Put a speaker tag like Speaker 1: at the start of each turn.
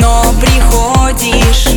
Speaker 1: Но приходишь.